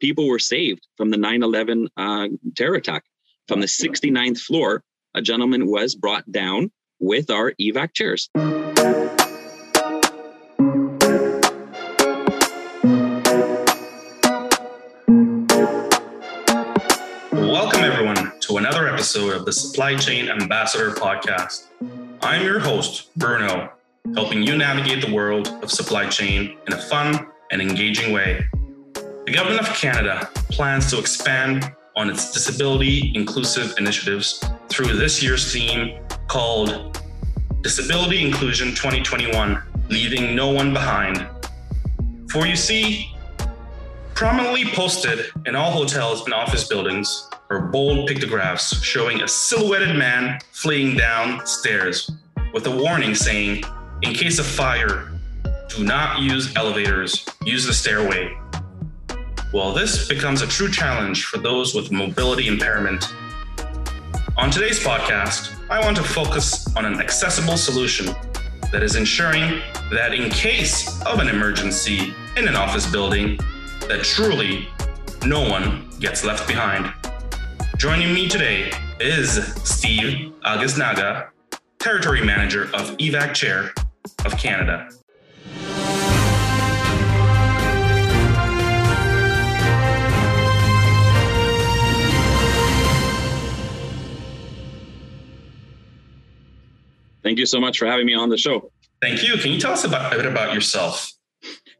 people were saved from the 9 11 uh, terror attack. From the 69th floor, a gentleman was brought down with our evac chairs. Welcome, everyone, to another episode of the Supply Chain Ambassador Podcast. I'm your host, Bruno, helping you navigate the world of supply chain in a fun and engaging way. The Government of Canada plans to expand on its disability inclusive initiatives through this year's theme called Disability Inclusion 2021 Leaving No One Behind. For you see, prominently posted in all hotels and office buildings are bold pictographs showing a silhouetted man fleeing down stairs with a warning saying, in case of fire, do not use elevators, use the stairway. Well, this becomes a true challenge for those with mobility impairment. On today's podcast, I want to focus on an accessible solution that is ensuring that in case of an emergency in an office building, that truly no one gets left behind. Joining me today is Steve Agisnaga, Territory Manager of EVAC Chair of Canada. Thank you so much for having me on the show. Thank you. Can you tell us about, a bit about yourself?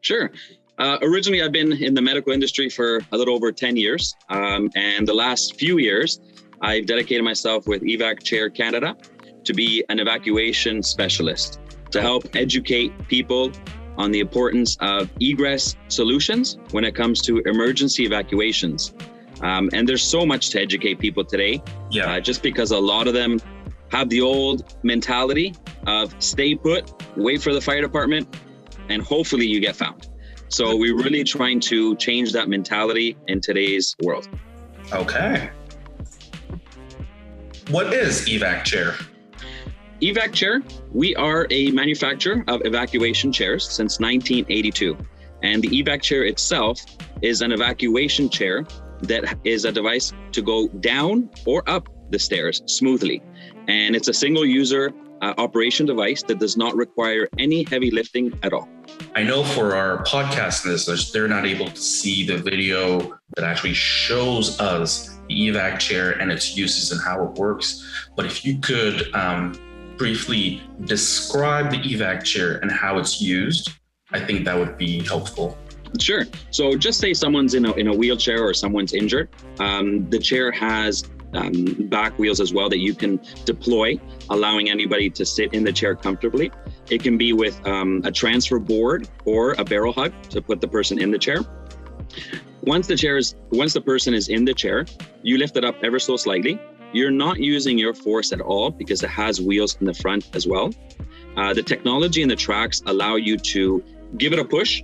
Sure. Uh, originally, I've been in the medical industry for a little over 10 years. Um, and the last few years, I've dedicated myself with EVAC Chair Canada to be an evacuation specialist to help educate people on the importance of egress solutions when it comes to emergency evacuations. Um, and there's so much to educate people today, Yeah. uh, just because a lot of them have the old mentality of stay put, wait for the fire department, and hopefully you get found. So we're really trying to change that mentality in today's world. Okay. What is EVAC Chair? Evac Chair, we are a manufacturer of evacuation chairs since 1982. And the Evac Chair itself is an evacuation chair that is a device to go down or up the stairs smoothly. And it's a single user uh, operation device that does not require any heavy lifting at all. I know for our podcast listeners, they're not able to see the video that actually shows us the EVAC chair and its uses and how it works. But if you could um, briefly describe the EVAC chair and how it's used, I think that would be helpful. Sure. So just say someone's in a, in a wheelchair or someone's injured. Um, the chair has um, back wheels as well that you can deploy, allowing anybody to sit in the chair comfortably. It can be with um, a transfer board or a barrel hug to put the person in the chair. Once the chair is, once the person is in the chair, you lift it up ever so slightly. You're not using your force at all because it has wheels in the front as well. Uh, the technology and the tracks allow you to give it a push,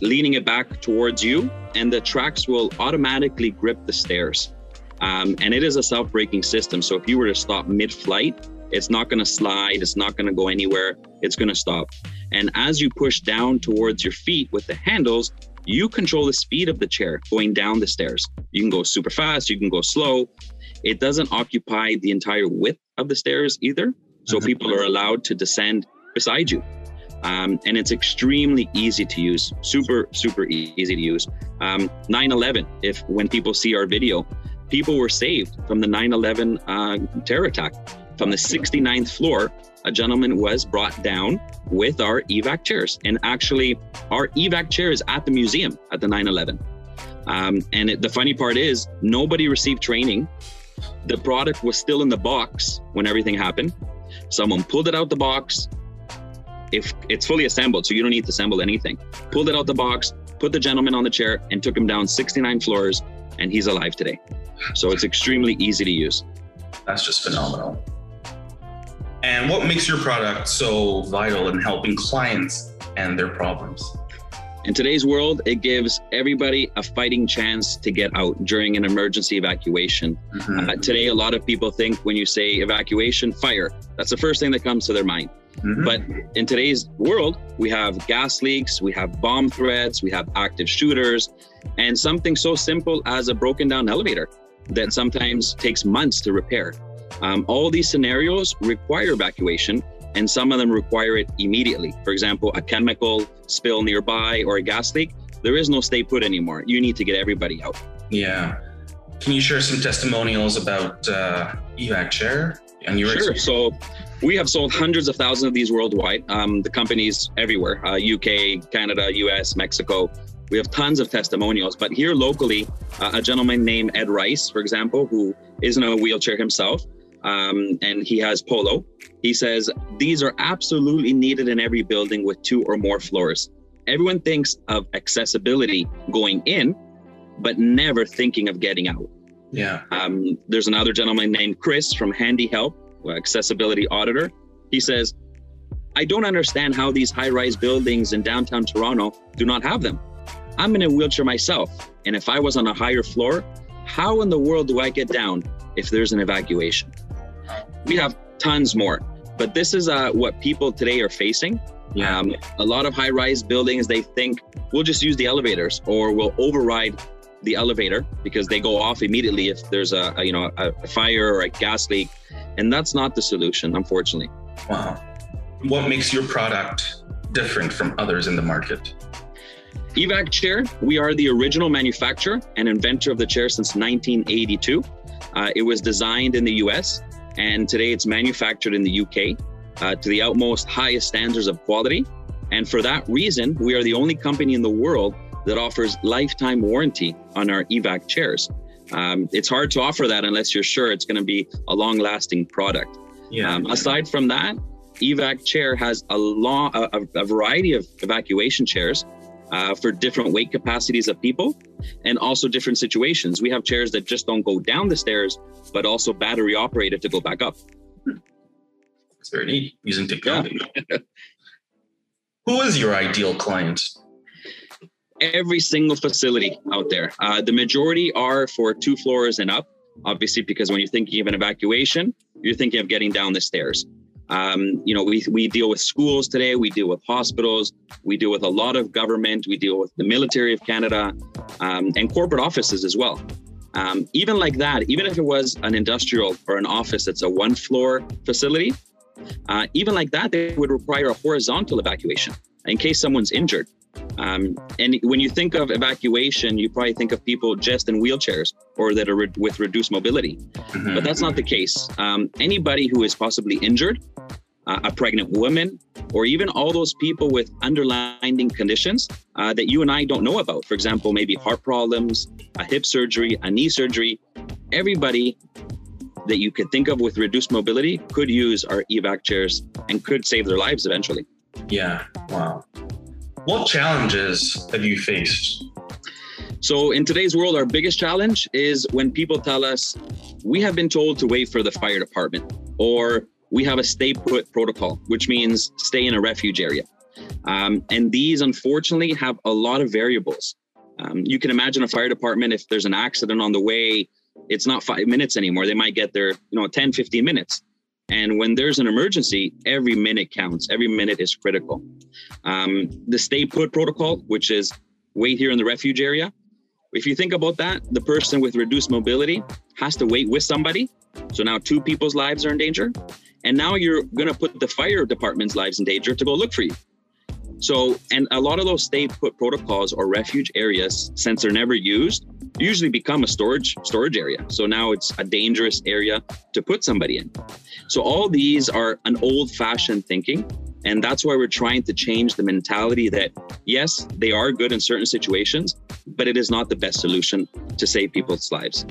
leaning it back towards you, and the tracks will automatically grip the stairs. Um, and it is a self braking system. So if you were to stop mid flight, it's not going to slide, it's not going to go anywhere, it's going to stop. And as you push down towards your feet with the handles, you control the speed of the chair going down the stairs. You can go super fast, you can go slow. It doesn't occupy the entire width of the stairs either. So Mhm. people are allowed to descend beside you. Um, and it's extremely easy to use, super, super easy to use. Um, 9/11. If when people see our video, people were saved from the 9/11 uh, terror attack. From the 69th floor, a gentleman was brought down with our evac chairs, and actually, our evac chair is at the museum at the 9/11. Um, and it, the funny part is, nobody received training. The product was still in the box when everything happened. Someone pulled it out the box, if it's fully assembled, so you don't need to assemble anything. Pulled it out the box, put the gentleman on the chair, and took him down 69 floors, and he's alive today. So it's extremely easy to use. That's just phenomenal. And what makes your product so vital in helping clients and their problems? In today's world, it gives everybody a fighting chance to get out during an emergency evacuation. Mm-hmm. Uh, today, a lot of people think when you say evacuation, fire. That's the first thing that comes to their mind. Mm-hmm. But in today's world, we have gas leaks, we have bomb threats, we have active shooters, and something so simple as a broken down elevator that sometimes takes months to repair. Um, all these scenarios require evacuation, and some of them require it immediately. For example, a chemical spill nearby or a gas leak, there is no stay put anymore. You need to get everybody out. Yeah. Can you share some testimonials about uh, evac chair and your sure. Experience? So we have sold hundreds of thousands of these worldwide. Um, the companies everywhere, uh, UK, Canada, US, Mexico. We have tons of testimonials, but here locally, uh, a gentleman named Ed Rice, for example, who is in a wheelchair himself, um, and he has polio. He says these are absolutely needed in every building with two or more floors. Everyone thinks of accessibility going in, but never thinking of getting out. Yeah. Um, there's another gentleman named Chris from Handy Help, accessibility auditor. He says, I don't understand how these high rise buildings in downtown Toronto do not have them. I'm in a wheelchair myself, and if I was on a higher floor, how in the world do I get down if there's an evacuation? We have tons more, but this is uh, what people today are facing. Yeah. Um, a lot of high rise buildings, they think we'll just use the elevators or we'll override the elevator because they go off immediately if there's a, a you know a, a fire or a gas leak, and that's not the solution, unfortunately. Wow. What makes your product different from others in the market? EVAC chair, we are the original manufacturer and inventor of the chair since 1982. Uh, it was designed in the US and today it's manufactured in the UK uh, to the utmost highest standards of quality. And for that reason, we are the only company in the world that offers lifetime warranty on our EVAC chairs. Um, it's hard to offer that unless you're sure it's going to be a long lasting product. Yeah. Um, aside from that, EVAC chair has a, long, a, a variety of evacuation chairs uh, for different weight capacities of people and also different situations. We have chairs that just don't go down the stairs, but also battery operated to go back up. It's very neat using technology. Yeah. Who is your ideal client? Every single facility out there. Uh, the majority are for two floors and up, obviously, because when you're thinking of an evacuation, you're thinking of getting down the stairs. Um, you know, we, we deal with schools today, we deal with hospitals, we deal with a lot of government, we deal with the military of Canada, um, and corporate offices as well. Um, even like that, even if it was an industrial or an office that's a one floor facility, uh, even like that, they would require a horizontal evacuation in case someone's injured. Um, and when you think of evacuation, you probably think of people just in wheelchairs or that are re- with reduced mobility. Mm-hmm. But that's not the case. Um, anybody who is possibly injured, uh, a pregnant woman, or even all those people with underlying conditions uh, that you and I don't know about. For example, maybe heart problems, a hip surgery, a knee surgery. Everybody that you could think of with reduced mobility could use our evac chairs and could save their lives eventually. Yeah. Wow. What challenges have you faced? So, in today's world, our biggest challenge is when people tell us we have been told to wait for the fire department, or we have a stay put protocol, which means stay in a refuge area. Um, and these, unfortunately, have a lot of variables. Um, you can imagine a fire department, if there's an accident on the way, it's not five minutes anymore. They might get there, you know, 10, 15 minutes. And when there's an emergency, every minute counts. Every minute is critical. Um, the stay put protocol, which is wait here in the refuge area. If you think about that, the person with reduced mobility has to wait with somebody. So now two people's lives are in danger. And now you're going to put the fire department's lives in danger to go look for you. So, and a lot of those stay put protocols or refuge areas, since they're never used, usually become a storage storage area. So now it's a dangerous area to put somebody in. So all these are an old fashioned thinking. And that's why we're trying to change the mentality that yes, they are good in certain situations, but it is not the best solution to save people's lives.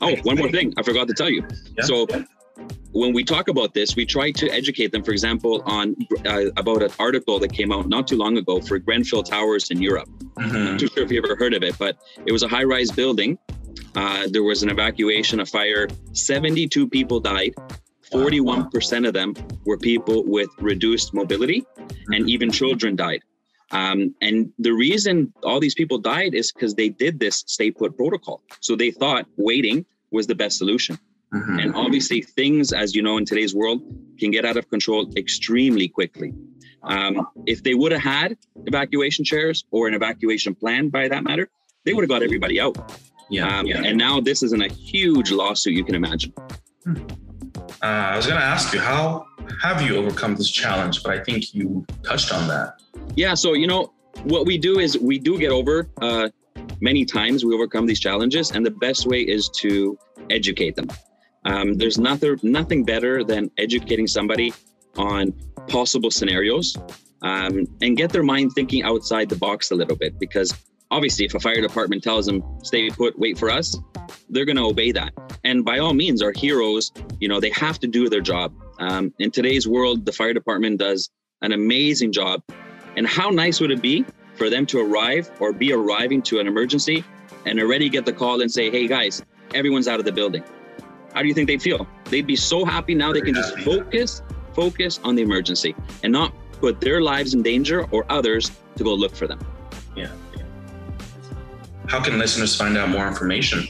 Oh, one more thing I forgot to tell you. Yeah. So when we talk about this, we try to educate them, for example, on uh, about an article that came out not too long ago for Grenfell Towers in Europe. Mm-hmm. I'm not too sure if you ever heard of it, but it was a high rise building. Uh, there was an evacuation, a fire. 72 people died. 41% of them were people with reduced mobility, and even children died. Um, and the reason all these people died is because they did this stay put protocol. So they thought waiting was the best solution. Mm-hmm. And obviously, things, as you know, in today's world, can get out of control extremely quickly. Um, if they would have had evacuation chairs or an evacuation plan, by that matter, they would have got everybody out. Yeah, um, yeah. And now this is in a huge lawsuit. You can imagine. Hmm. Uh, I was going to ask you, how have you overcome this challenge? But I think you touched on that. Yeah. So you know what we do is we do get over. Uh, many times we overcome these challenges, and the best way is to educate them. Um, there's nothing nothing better than educating somebody on possible scenarios um, and get their mind thinking outside the box a little bit because obviously if a fire department tells them stay put wait for us they're going to obey that. And by all means our heroes you know they have to do their job. Um, in today's world the fire department does an amazing job. And how nice would it be for them to arrive or be arriving to an emergency and already get the call and say hey guys everyone's out of the building how do you think they'd feel? They'd be so happy now they can just focus, focus on the emergency and not put their lives in danger or others to go look for them. Yeah. How can listeners find out more information?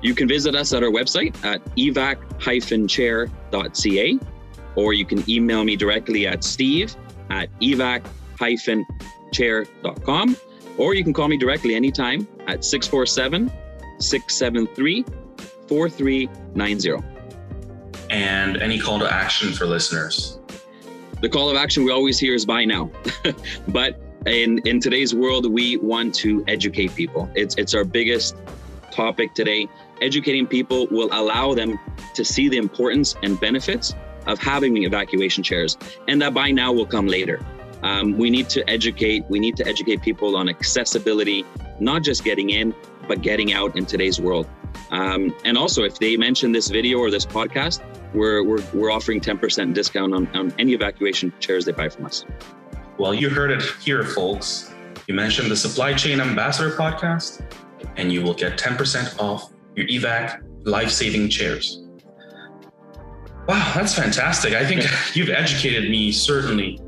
You can visit us at our website at evac-chair.ca or you can email me directly at steve at evac-chair.com or you can call me directly anytime at 647 673 4390. And any call to action for listeners? The call of action we always hear is buy now. but in, in today's world, we want to educate people. It's, it's our biggest topic today. Educating people will allow them to see the importance and benefits of having evacuation chairs, and that buy now will come later. Um, we need to educate. We need to educate people on accessibility, not just getting in, but getting out in today's world. Um, and also, if they mention this video or this podcast, we're, we're, we're offering 10% discount on, on any evacuation chairs they buy from us. Well, you heard it here, folks. You mentioned the Supply Chain Ambassador podcast, and you will get 10% off your evac life saving chairs. Wow, that's fantastic. I think you've educated me certainly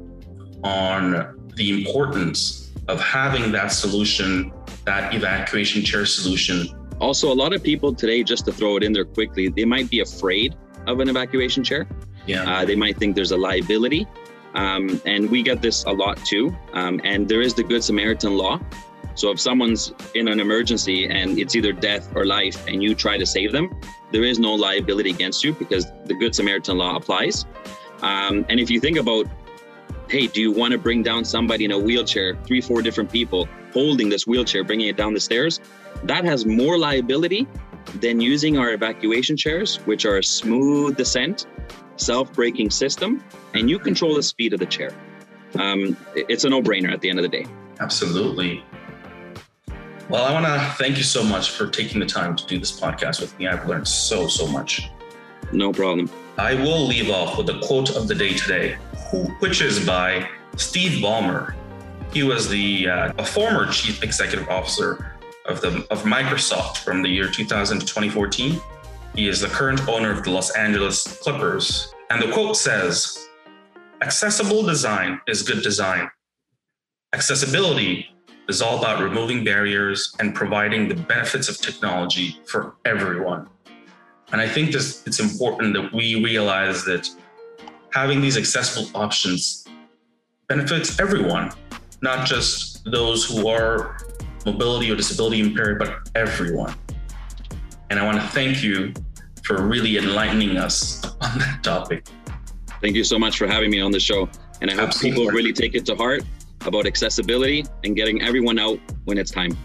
on the importance of having that solution, that evacuation chair solution also, a lot of people today, just to throw it in there quickly, they might be afraid of an evacuation chair. Yeah. Uh, they might think there's a liability. Um, and we get this a lot too. Um, and there is the Good Samaritan law. So if someone's in an emergency and it's either death or life and you try to save them, there is no liability against you because the Good Samaritan law applies. Um, and if you think about, hey, do you want to bring down somebody in a wheelchair, three, four different people holding this wheelchair, bringing it down the stairs? That has more liability than using our evacuation chairs, which are a smooth descent, self braking system, and you control the speed of the chair. Um, it's a no brainer at the end of the day. Absolutely. Well, I want to thank you so much for taking the time to do this podcast with me. I've learned so, so much. No problem. I will leave off with the quote of the day today, which is by Steve Ballmer. He was the uh, a former chief executive officer of the of Microsoft from the year 2000 to 2014. He is the current owner of the Los Angeles Clippers. And the quote says, accessible design is good design. Accessibility is all about removing barriers and providing the benefits of technology for everyone. And I think this it's important that we realize that having these accessible options benefits everyone, not just those who are mobility or disability impaired, but everyone. And I want to thank you for really enlightening us on that topic. Thank you so much for having me on the show. And I hope Absolutely. people really take it to heart about accessibility and getting everyone out when it's time.